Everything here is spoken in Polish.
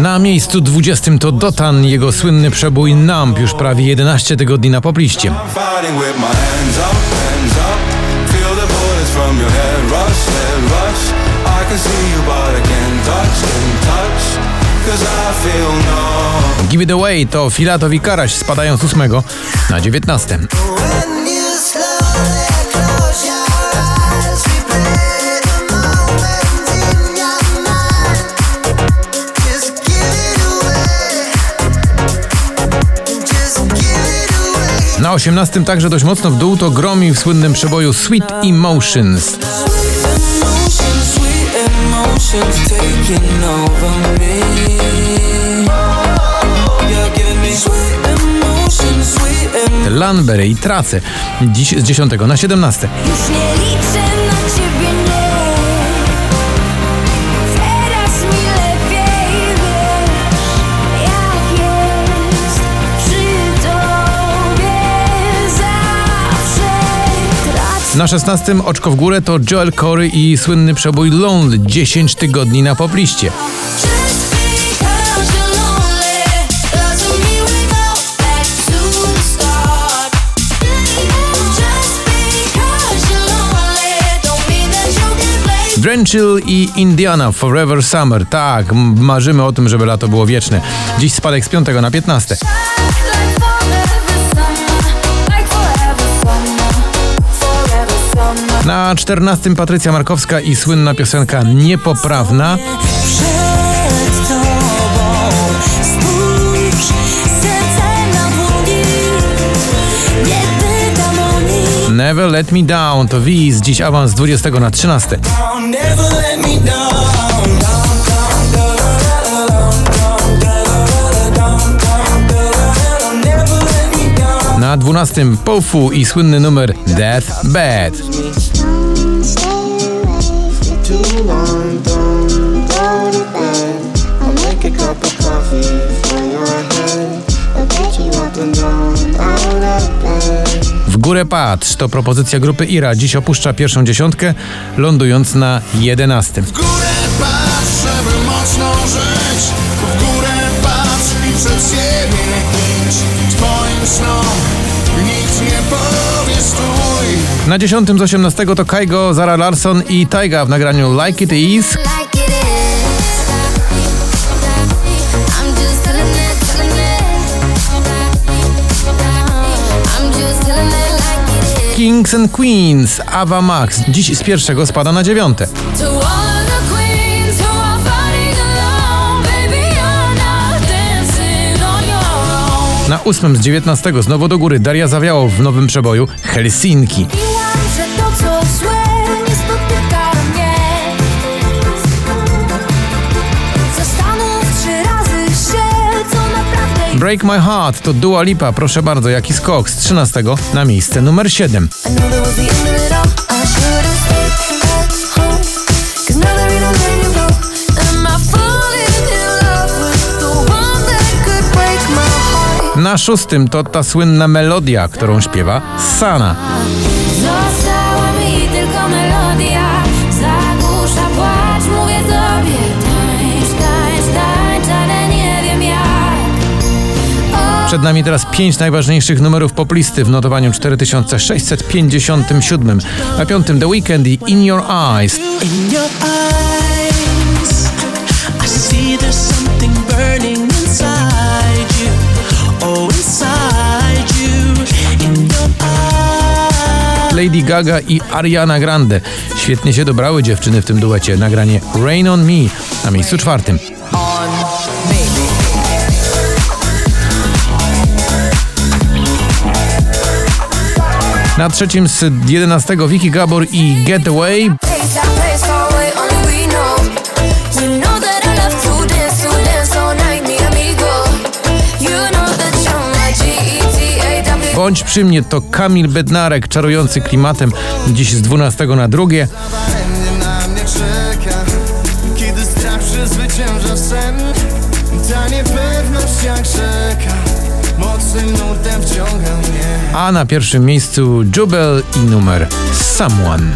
Na miejscu 20 to Dotan, jego słynny przebój Numb już prawie 11 tygodni na popliście. Numb. Give It Away to Filato i Karaś spadają z 8 na 19. Na 18 także dość mocno w dół to Gromi w słynnym przeboju Sweet Emotions. Lanbery i Trace. Dziś z 10 na 17. Już nie liczę Na 16 oczko w górę to Joel Corey i słynny przebój Lonely 10 tygodni na popliście. Drenchill i Indiana Forever Summer. Tak, marzymy o tym, żeby lato było wieczne. Dziś spadek z 5 na 15. Na 14 Patrycja Markowska i słynna piosenka Niepoprawna. Never Let Me Down to Wiz. Dziś awans z 20 na 13. I'll never let me down. I'll never let me down. Na 12 Pofu i słynny numer Death Bad. Too long. Don't go to bed. I'll make a cup of coffee for your head. I'll get you up and down out of bed. W górę patrz to propozycja grupy Ira. Dziś opuszcza pierwszą dziesiątkę, lądując na 11. W górę patrz, żeby mocno żyć W górę patrz i przed siebie Na 10 z 18 to Kaigo, Zara Larson i Taiga w nagraniu Like It Is. Kings and Queens, Ava Max. Dziś z pierwszego spada na dziewiąte. Na 8 z 19 znowu do góry Daria Zawiało w nowym przeboju Helsinki. Break My Heart to Dua Lipa, proszę bardzo, jaki skok z 13 na miejsce numer 7. I know that was the end of it all. Przed nami teraz pięć najważniejszych numerów poplisty w notowaniu 4657. Na piątym The Weeknd i. Oh. In your eyes. Lady Gaga i Ariana Grande. Świetnie się dobrały dziewczyny w tym duecie. Nagranie Rain on Me na miejscu czwartym. Na trzecim z 11 Vicky Gabor i Getaway. Bądź przy mnie to Kamil Bednarek, czarujący klimatem. Dziś z 12 na drugie. Kiedy strach przezwycięża sen Ta niepewność jak rzeka A na pierwszym miejscu Jubel i numer Someone.